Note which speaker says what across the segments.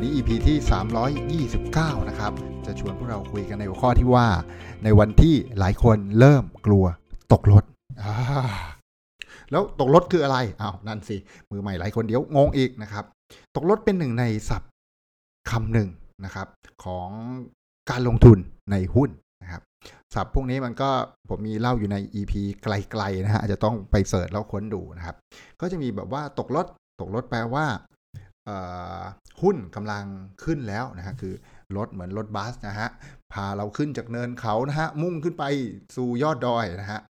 Speaker 1: วันนี้ EP ที่ 329 นะครับ จะชวนพวกเราคุยกันในหัวข้อที่ว่า ในวันที่หลายคนเริ่มกลัวตกรถ แล้วตกรถคืออะไรอ้าวนั่นสิ มือใหม่หลายคนเดี๋ยวงงอีกนะครับ ตกรถเป็นหนึ่งในศัพท์คำหนึ่งนะครับ ของการลงทุนในหุ้นนะครับศัพท์พวกนี้มันก็ผมมีเล่าอยู่ใน EP ไกลๆนะฮะอาจจะต้องไปเสิร์ชแล้วค้นดูนะครับ ก็จะมีแบบว่าตกรถตกรถแปลว่า หุ้นกำลังขึ้นแล้วนะฮะคือรถเหมือนรถบัสนะฮะพาเราขึ้นจากเนินเขานะฮะมุ่งขึ้นไปสู่ยอดดอยนะฮะ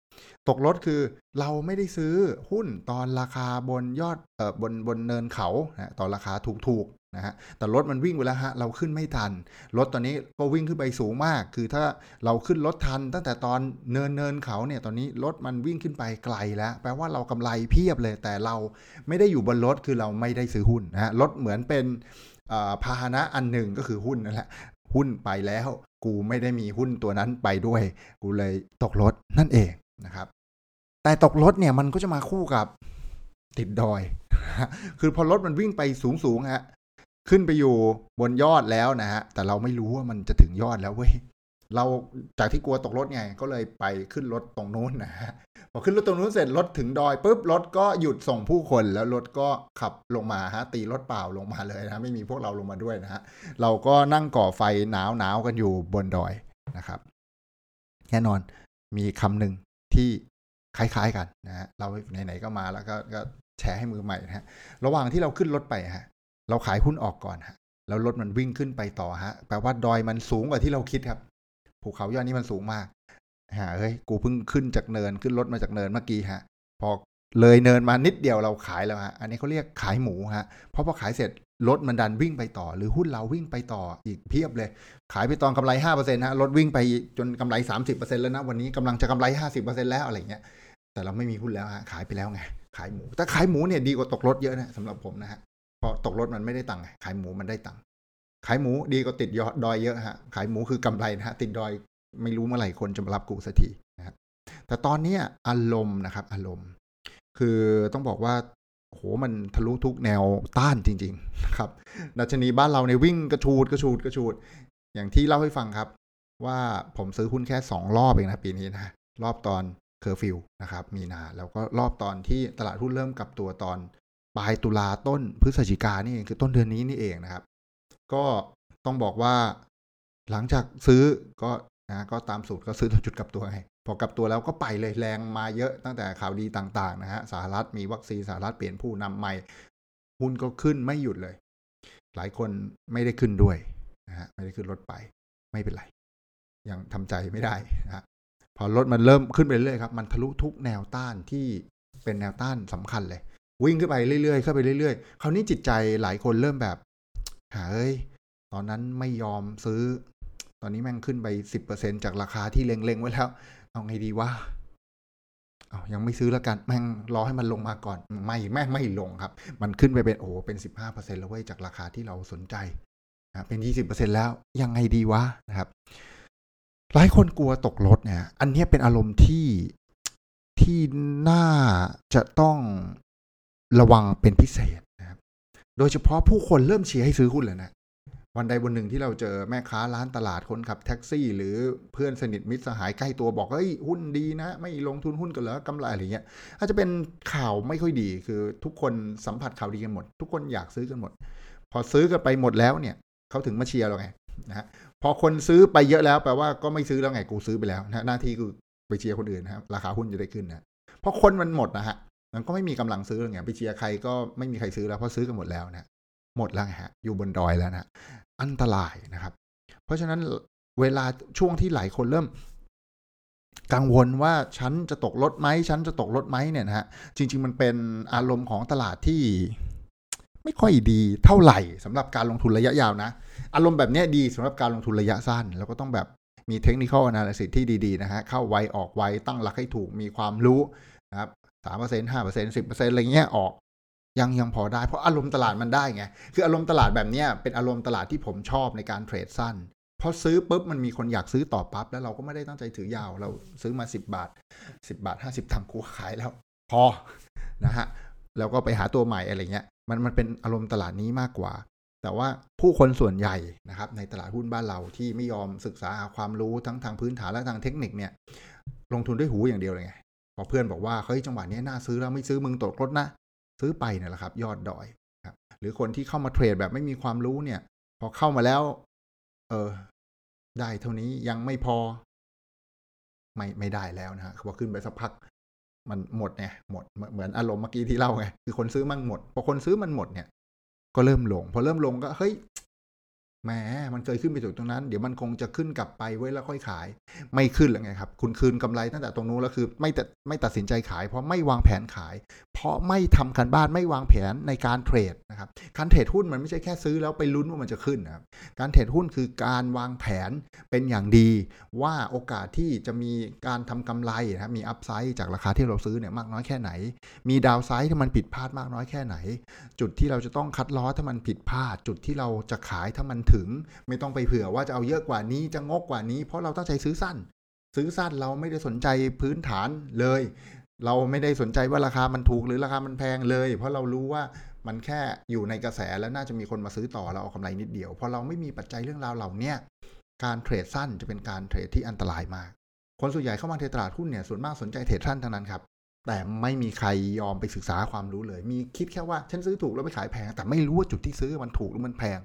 Speaker 1: ตกรถคือเราไม่ได้ซื้อหุ้นตอนราคาบนยอดเอ่อบนบนเนินเขานะตอนราคาถูกๆ นะฮะแต่รถมันวิ่งไปแล้วฮะเราขึ้นไม่ทัน รถตอนนี้ก็วิ่งขึ้นไปสูงมาก คือถ้าเราขึ้นรถทัน ตั้งแต่ตอนเนินเนินเขาเนี่ยตอนนี้รถมันวิ่งขึ้นไปไกลแล้ว แปลว่าเรากำไรเพียบเลย แต่เราไม่ได้อยู่บนรถคือเราไม่ได้ซื้อหุ้นนะฮะรถเหมือนเป็นพาหนะอันหนึ่งก็คือหุ้นนั่นแหละหุ้นไปแล้ว กูไม่ได้มีหุ้นตัวนั้นไปด้วย กูเลยตกรถนั่นเองนะครับ แต่ตกรถเนี่ยมันก็จะมาคู่กับติดดอย คือพอรถมันวิ่งไปสูงสูงๆฮะ ขึ้นไปอยู่บนยอดแล้วนะฮะ แต่เราไม่รู้ว่ามันจะถึงยอดแล้วเว้ย เราจากที่กลัวตกรถไง ก็เลยไปขึ้นรถตรงนู้นนะฮะ พอขึ้นรถตรงนู้นเสร็จรถถึงดอยปุ๊บรถก็หยุดส่งผู้คนแล้วรถก็ขับลงมาฮะ ตีรถเปล่าลงมาเลยนะ ไม่มีพวกเราลงมาด้วยนะฮะ เราก็นั่งก่อไฟหนาวหนาวกันอยู่บนดอยนะครับ แน่นอนมีคำหนึ่งที่คล้ายๆกันนะฮะ เราไหนๆก็มาแล้วก็แชร์ให้มือใหม่นะฮะ ระหว่างที่เราขึ้นรถไปฮะ เราขายหุ้นออกก่อนฮะแล้วรถมันวิ่งขึ้นไปต่อฮะแปลว่าดอยมันสูงกว่าที่เราคิดครับภูเขายอดนี้มันสูงมากฮะเฮ้ยกูเพิ่งขึ้นจากเนินขึ้นรถมาจากเนินเมื่อกี้ฮะ พอเลยเนินมานิดเดียวเราขายแล้วฮะอันนี้เขาเรียกขายหมูฮะเพราะพอขายเสร็จรถมันดันวิ่งไปต่อ หรือหุ้นเราวิ่งไปต่ออีกเพียบเลย ขายไปตอนกำไรห้าเปอร์เซ็นต์ฮะรถวิ่งไปจนกำไรสามสิบเปอร์เซ็นต์แล้วนะวันนี้กำลังจะกำไรห้าสิบเปอร์เซ็นต์แล้วอะไรเงี้ยแต่เราไม่มีหุ้นแล้วฮะขายไปแล้วไงขายหมูแต่ขายหมูเนี่ยดีกว่าตกรถเยอะนะสำหรับผมนะฮะ เพราะตกรถมันไม่ได้ตังค์ขายหมูมันได้ตังค์ขายหมูดีกว่าติดยอดดอยเยอะฮะขายหมูคือกำไรนะฮะติดดอยไม่รู้เมื่อไหร่คนจะมารับกูสักทีนะครับแต่ตอนนี้อารมณ์นะครับ อารมณ์ คือต้องบอกว่าโหมันทะลุทุกแนวต้านจริงๆนะครับดัชนีบ้านเราในวิ่งกระชูดกระชูดกระชูด อย่างที่เล่าให้ฟังครับ ว่าผมซื้อหุ้นแค่สองรอบเองนะปีนี้นะรอบตอนเคอร์ฟิวนะครับ มีนาแล้วก็รอบตอนที่ตลาดหุ้นเริ่มกลับตัวตอน ปลายตุลาต้นพฤศจิกานี่เองคือต้นเดือนนี้นี่เองนะครับ ก็ต้องบอกว่าหลังจากซื้อก็นะก็ตามสูตรก็ซื้อตอนจุดกลับตัวไงพอกลับตัวแล้วก็ไปเลยแรงมาเยอะตั้งแต่ข่าวดีต่างๆนะฮะสหรัฐมีวัคซีนสหรัฐเปลี่ยนผู้นำใหม่หุ้นก็ขึ้นไม่หยุดเลย หลายคนไม่ได้ขึ้นด้วยนะฮะไม่ได้ขึ้นรถไปไม่เป็นไร ยังทำใจไม่ได้นะฮะพอรถมันเริ่มขึ้นไปเรื่อยครับ มันทะลุทุกแนวต้านที่เป็นแนวต้านสำคัญเลย วิ่งขึ้นไปเรื่อยๆเข้าไปเรื่อยๆคราวนี้จิตใจหลายคนเริ่มแบบหาเอ้ยตอนนั้นไม่ยอมซื้อ ตอนนี้แม่งขึ้นไปสิบเปอร์เซ็นจากราคาที่เล็งๆไว้แล้ว เอาไงดีวะเอายังไม่ซื้อแล้วกันแม่งรอให้มันลงมาก่อน ไม่แม่ไม่ลงครับ มันขึ้นไปเป็นโอ้โหเป็นสิบห้าเปอร์เซ็นแล้วเว้ยจากราคาที่เราสนใจนะเป็นยี่สิบเปอร์เซ็นแล้วยังไงดีวะนะครับ หลายคนกลัวตกรถเนี่ย อันนี้เป็นอารมณ์ที่ที่น่าจะต้อง ระวังเป็นพิเศษนะครับ โดยเฉพาะผู้คนเริ่มเชียร์ให้ซื้อหุ้นแล้วนะวันใดวันหนึ่งที่เราเจอแม่ค้าร้านตลาดคนขับแท็กซี่ หรือเพื่อนสนิทมิตรสหายใกล้ตัวบอกเฮ้ยหุ้นดีนะ ไม่ลงทุนหุ้นกันเหรอกำไรอะไรเงี้ยอาจจะเป็นข่าวไม่ค่อยดีคือทุกคนสัมผัสข่าวดีกันหมด ทุกคนอยากซื้อกันหมด พอซื้อกันไปหมดแล้วเนี่ยเขาถึงมาเชียร์เราไงนะฮะพอคนซื้อไปเยอะแล้วแปลว่าก็ไม่ซื้อแล้วไงกูซื้อไปแล้วนะหน้าที่คือไปเชียร์คนอื่นนะครับราคาหุ้นจะได้ขึ้นนะเพราะคนมันหมดนะฮะ มันก็ไม่มีกำลังซื้อแล้วไงไปเชียร์ใครก็ไม่มีใครซื้อแล้วเพราะซื้อกันหมดแล้วนะหมดแล้วฮะอยู่บนดอยแล้วนะอันตรายนะครับ เพราะฉะนั้นเวลาช่วงที่หลายคนเริ่ม กังวลว่าฉันจะตกรถไหมฉันจะตกรถไหมเนี่ยนะฮะจริง ๆ มันเป็นอารมณ์ของตลาดที่ไม่ค่อยดีเท่าไหร่สำหรับการลงทุนระยะยาวนะ อารมณ์แบบนี้ดีสำหรับการลงทุนระยะสั้น แล้วก็ต้องแบบมี technical analysis ที่ดี ๆ นะฮะเข้าไวออกไวตั้งหลักให้ถูกมีความรู้นะครับ สามเปอร์เซ็นต์ห้าเปอร์เซ็นต์สิบเปอร์เซ็นต์อะไรเงี้ยออกยังยังพอได้เพราะอารมณ์ตลาดมันได้ไง คืออารมณ์ตลาดแบบเนี้ยเป็นอารมณ์ตลาดที่ผมชอบในการเทรดสั้นพอซื้อปุ๊บมันมีคนอยากซื้อต่อปั๊บแล้วเราก็ไม่ได้ตั้งใจถือยาวเราซื้อมา 10 บาท 10 บาท 50 ตังค์กูขายแล้ว พอนะฮะแล้วก็ไปหาตัวใหม่อะไรเงี้ยมันมันเป็นอารมณ์ตลาดนี้มากกว่า แต่ว่าผู้คนส่วนใหญ่นะครับในตลาดหุ้นบ้านเราที่ไม่ยอมศึกษาความรู้ทั้งทางพื้นฐานและทางเทคนิคเนี่ยลงทุนด้วยหูอย่างเดียวเลยไง พอเพื่อนบอกว่าเฮ้ยจังหวะนี้น่าซื้อแล้วไม่ซื้อมึงตกรถนะ ซื้อไปเนี่ยแหละครับ ยอดดอยครับ หรือคนที่เข้ามาเทรดแบบไม่มีความรู้เนี่ย พอเข้ามาแล้ว เออ ได้เท่านี้ยังไม่พอ ไม่ไม่ได้แล้วนะฮะพอขึ้นไปสักพัก มันหมดเนี่ยหมดเหมือนอารมณ์เมื่อกี้ที่เล่าไงคือคนซื้อมันหมดพอคนซื้อมันหมดเนี่ย ก็เริ่มลง พอเริ่มลงก็เฮ้ย แหมมันเคยขึ้นไปถึงตรงนั้น เดี๋ยวมันคงจะขึ้นกลับไปไว้แล้วค่อยขาย ไม่ขึ้นแล้วไงครับ คุณคืนกำไรตั้งแต่ตรงนู้นแล้วคือ ไม่แต่ไม่ตัดสินใจขาย เพราะไม่วางแผนขาย เพราะไม่ทำการบ้านไม่วางแผนในการเทรดนะครับการเทรดหุ้นมันไม่ใช่แค่ซื้อแล้วไปลุ้นว่ามันจะขึ้นนะครับการเทรดหุ้นคือการวางแผนเป็นอย่างดี ว่าโอกาสที่จะมีการทำกำไรนะครับมีอัพไซด์จากราคาที่เราซื้อเนี่ยมากน้อยแค่ไหน มีดาวไซด์ที่มันผิดพลาดมากน้อยแค่ไหน จุดที่เราจะต้องคัดล้อถ้ามันผิดพลาด จุดที่เราจะขายถ้ามันถึง ไม่ต้องไปเผื่อว่าจะเอาเยอะกว่านี้จะงกกว่านี้ เพราะเราตั้งใจซื้อสั้น ซื้อสั้นเราไม่ได้สนใจพื้นฐานเลย เราไม่ได้สนใจว่าราคามันถูกหรือราคามันแพงเลย เพราะเรารู้ว่ามันแค่อยู่ในกระแสแล้วน่าจะมีคนมาซื้อต่อเราเอากำไรนิดเดียวพอเราไม่มีปัจจัยเรื่องราวเหล่านี้การเทรดสั้นจะเป็นการเทรดที่อันตรายมาก คนส่วนใหญ่เข้ามาในตลาดหุ้นเนี่ยส่วนมากสนใจเทรดสั้นทั้งนั้นครับแต่ไม่มีใครยอมไปศึกษาความรู้เลย มีคิดแค่ว่าฉันซื้อถูกแล้วไปขายแพง แต่ไม่รู้ว่าจุดที่ซื้อมันถูกหรือมันแพง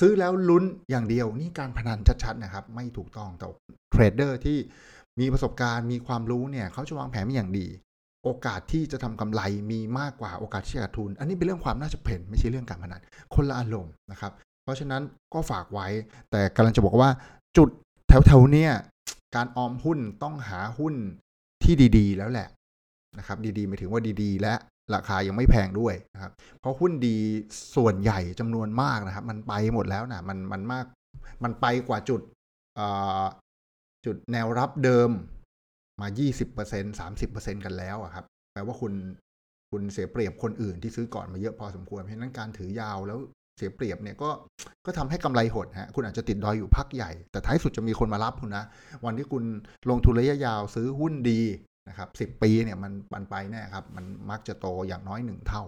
Speaker 1: ซื้อแล้วลุ้นอย่างเดียวนี่การพนันชัดๆนะครับ ไม่ถูกต้องแต่เทรดเดอร์ที่มีประสบการณ์มีความรู้เนี่ยเขาจะวางแผนอย่างดี โอกาสที่จะทำกำไรมีมากกว่าโอกาสที่จะขาดทุน อันนี้เป็นเรื่องความน่าจะเป็นไม่ใช่เรื่องการพนันคนละอารมณ์นะครับ เพราะฉะนั้นก็ฝากไว้ แต่กำลังจะบอกว่าจุดแถวๆเนี่ยการออมหุ้นต้องหาหุ้นที่ดีๆ แล้วแหละนะครับ ดีๆหมายถึงว่าดีๆ และ ราคายังไม่แพงด้วยนะครับ เพราะหุ้นดีส่วนใหญ่จำนวนมากนะครับ มันไปหมดแล้วนะมันมันมาก มันไปกว่าจุดจุดแนวรับเดิมมา 20% 30%กันแล้วอะครับ แปลว่าคุณคุณเสียเปรียบคนอื่นที่ซื้อก่อนมาเยอะพอสมควร เพราะนั้นการถือยาวแล้วเสียเปรียบเนี่ยก็ก็ทำให้กำไรหดฮะคุณอาจจะติดดอยอยู่พักใหญ่ แต่ท้ายสุดจะมีคนมารับคุณนะ วันที่คุณลงทุนระยะยาวซื้อหุ้นดี นะครับสิปีเนี่ยมันมันไปแน่ครับมันมักจะโตอย่างน้อยหนึ่งเท่า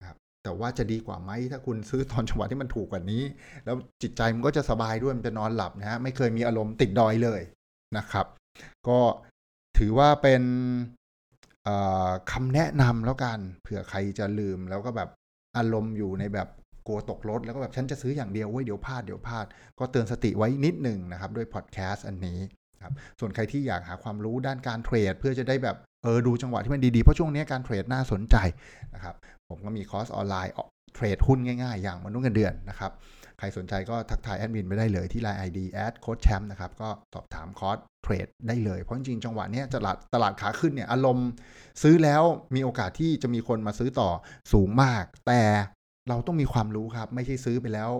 Speaker 1: นะครับแต่ว่าจะดีกว่าไหมถ้าคุณซื้อตอนจังหวะที่มันถูกกว่านี้ แล้วจิตใจมันก็จะสบายด้วยมันจะนอนหลับนะฮะไม่เคยมีอารมณ์ติดดอยเลยนะครับ ก็ถือว่าเป็นคำแนะนำแล้วกันเผื่อใครจะลืมแล้วก็แบบอารมณ์อยู่ในแบบกลัวตกรถแล้วก็แบบฉันจะซื้ออย่างเดียวเฮ้ยเดี๋ยวพลาดเดี๋ยวพลาด ก็เตือนสติไว้นิดหนึ่งนะครับ ด้วยพอดแคสต์อันนี้ ครับส่วนใครที่อยากหาความรู้ด้านการเทรด เพื่อจะได้แบบเออดูจังหวะที่มันดีๆ เพราะช่วงนี้การเทรดน่าสนใจนะครับผมก็มีคอร์สออนไลน์เทรดหุ้นง่ายๆ อย่างมนุษย์เงินเดือนนะครับใครสนใจก็ทักทายแอดมินไปได้เลยที่ Line ID แอดโค้ชแชมป์นะครับก็สอบถามคอร์สเทรดได้เลย เพราะจริงจังหวะนี้ตลาดตลาดขาขึ้นเนี่ยอารมณ์ซื้อแล้วมีโอกาสที่จะมีคนมาซื้อต่อสูงมาก แต่เราต้องมีความรู้ครับ ไม่ใช่ซื้อไปแล้ว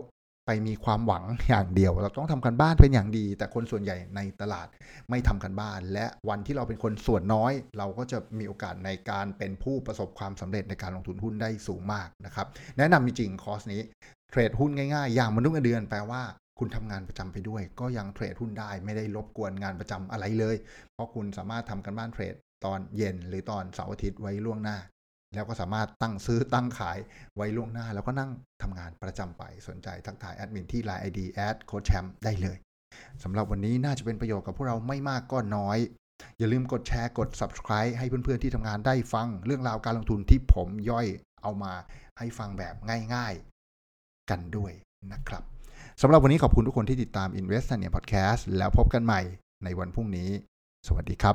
Speaker 1: ไปมีความหวังอย่างเดียว เราต้องทำการบ้านเป็นอย่างดี แต่คนส่วนใหญ่ในตลาดไม่ทำการบ้าน และวันที่เราเป็นคนส่วนน้อย เราก็จะมีโอกาสในการเป็นผู้ประสบความสำเร็จในการลงทุนหุ้นได้สูงมากนะครับแนะนำจริงคอร์สนี้เทรดหุ้นง่ายๆ อย่างมนุษย์เงินเดือนแปลว่าคุณทำงานประจำไปด้วย ก็ยังเทรดหุ้นได้ไม่ได้รบกวนงานประจำอะไรเลย เพราะคุณสามารถทำการบ้านเทรดตอนเย็นหรือตอนเสาร์อาทิตย์ไว้ล่วงหน้า แล้วก็สามารถตั้งซื้อตั้งขายไว้ล่วงหน้า แล้วก็นั่งทำงานประจำไปสนใจทักทายแอดมินที่ Line ID แอดโค้ชแชมป์ได้เลยสำหรับวันนี้น่าจะเป็นประโยชน์กับพวกเราไม่มากก็น้อย อย่าลืมกดแชร์กด subscribe ให้เพื่อนๆที่ทำงานได้ฟังเรื่องราวการลงทุนที่ผมย่อยเอามาให้ฟังแบบง่ายๆ กันด้วยนะครับสำหรับวันนี้ขอบคุณทุกคนที่ติดตาม Invest เนี่ย Podcast แล้วพบกันใหม่ในวันพรุ่งนี้ สวัสดีครับ